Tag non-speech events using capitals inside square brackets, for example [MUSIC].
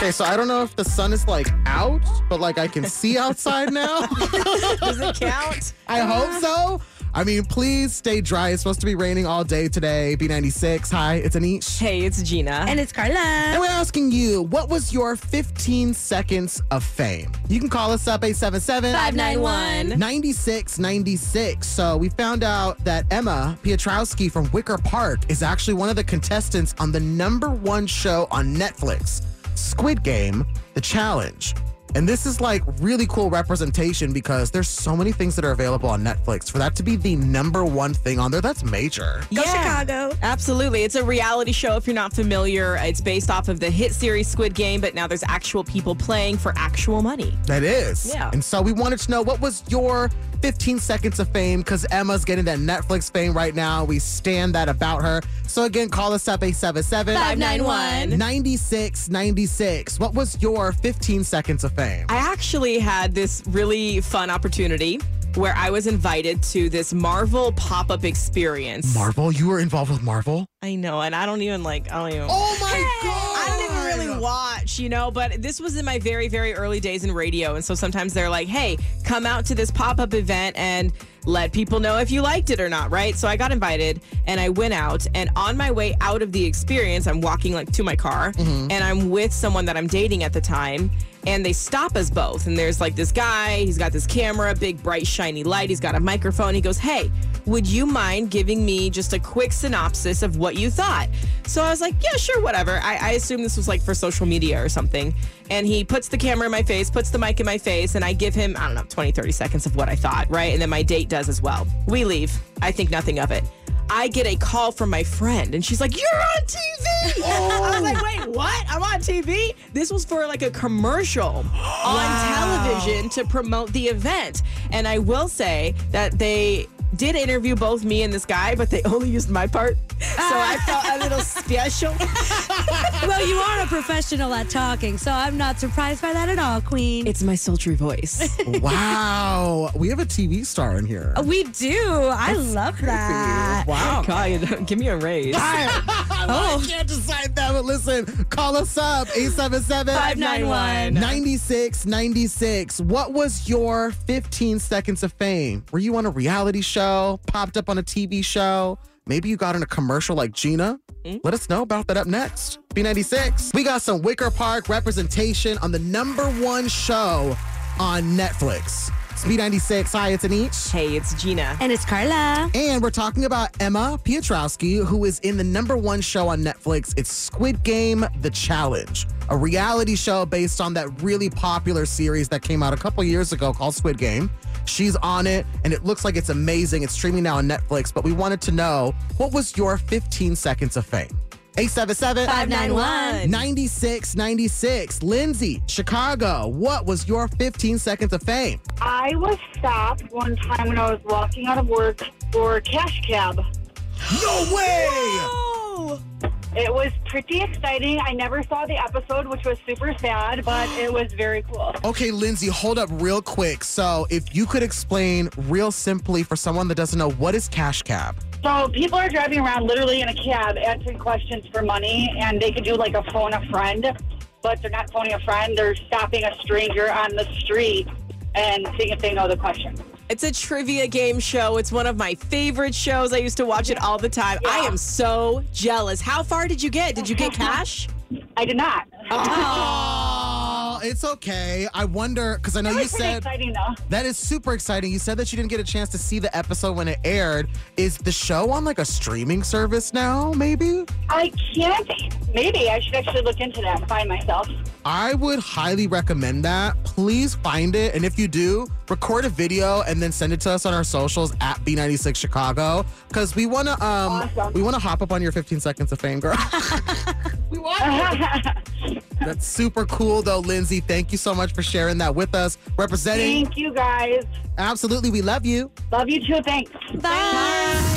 Okay, so I don't know if the sun is like out, but like I can see outside now. [LAUGHS] Does it count? I hope so. I mean, please stay dry. It's supposed to be raining all day today. B96. Hi, it's Anish. Hey, it's Gina. And it's Carla. And we're asking you, what was your 15 seconds of fame? You can call us up 877 591 9696. So we found out that Emma Piotrowski from Wicker Park is actually one of the contestants on the number one show on Netflix, Squid Game, The Challenge. And this is like really cool representation because there's so many things that are available on Netflix. For that to be the number one thing on there, that's major. Go Chicago. Absolutely. It's a reality show if you're not familiar. It's based off of the hit series Squid Game, but now there's actual people playing for actual money. That is. Yeah. And so we wanted to know what was your 15 seconds of fame because Emma's getting that Netflix fame right now. We stand that about her. So again, call us up 877 591 9696. What was your 15 seconds of fame? I actually had this really fun opportunity where I was invited to this Marvel pop up experience. Marvel? You were involved with Marvel? I know, and I don't even like, I don't even. Oh my God. I don't even really watch, you know, but this was in my very, very early days in radio. And so sometimes they're like, hey, come out to this pop up event and let people know if you liked it or not, right? So I got invited and I went out. And on my way out of the experience, I'm walking like to my car mm-hmm. and I'm with someone that I'm dating at the time. And they stop us both. And there's like this guy, he's got this camera, big, bright, shiny light. He's got a microphone. He goes, Hey, would you mind giving me just a quick synopsis of what you thought? So I was like, Yeah, sure, whatever. I, I assume this was like for social media or something. And he puts the camera in my face, puts the mic in my face, and I give him, I don't know, 20, 30 seconds of what I thought, right? And then my date does as well. We leave. I think nothing of it. I get a call from my friend, and she's like, You're on TV. [LAUGHS] I was like, oh. Wait, what? I'm on TV? This was for like a commercial on [GASPS] television to promote the event. And I will say that they did interview both me and this guy, but they only used my part. So I [LAUGHS] felt a little special. [LAUGHS] Well, you are a professional at talking, so I'm not surprised by that at all, Queen. It's my sultry voice. [LAUGHS] wow. We have a TV star in here. we do. I love that. Wow. God, give me a raise. Oh. I can't decide listen, call us up 877 591 9696. What was your 15 seconds of fame? Were you on a reality show, popped up on a TV show? Maybe you got in a commercial like Gina? Hmm? Let us know about that up next. B96. We got some Wicker Park representation on the number one show on Netflix. It's B96. Hi, it's Anish. Hey, it's Gina. And it's Carla. And we're talking about Emma Piotrowski, who is in the number one show on Netflix. It's Squid Game The Challenge, a reality show based on that really popular series that came out a couple years ago called Squid Game. She's on it, and it looks like it's amazing. It's streaming now on Netflix, but we wanted to know what was your 15 seconds of fame? 877 591 9696. Lindsay, Chicago, what was your 15 seconds of fame? I was stopped one time when I was walking out of work for a cash cab. No way! It was pretty exciting. I never saw the episode, which was super sad, but it was very cool. Okay, Lindsay, hold up real quick. So, if you could explain real simply for someone that doesn't know what is Cash Cab? So people are driving around literally in a cab answering questions for money, and they could do like a phone a friend, but they're not phoning a friend. They're stopping a stranger on the street and seeing if they know the question. It's a trivia game show. It's one of my favorite shows. I used to watch it all the time. I am so jealous. How far did you get? Did you get cash? [LAUGHS] I did not. Oh, [LAUGHS] it's okay. I wonder because I know you said exciting though. that is super exciting. You said that you didn't get a chance to see the episode when it aired. Is the show on like a streaming service now? Maybe. I can't. Maybe I should actually look into that and find myself. I would highly recommend that. Please find it. And if you do, record a video and then send it to us on our socials at B96 Chicago. Cause we wanna um Awesome. we wanna hop up on your 15 seconds of fame, girl. [LAUGHS] we want it. [LAUGHS] That's super cool though, Lindsay. Thank you so much for sharing that with us. Representing Thank you guys. absolutely, we love you. Love you too. Thanks. Bye.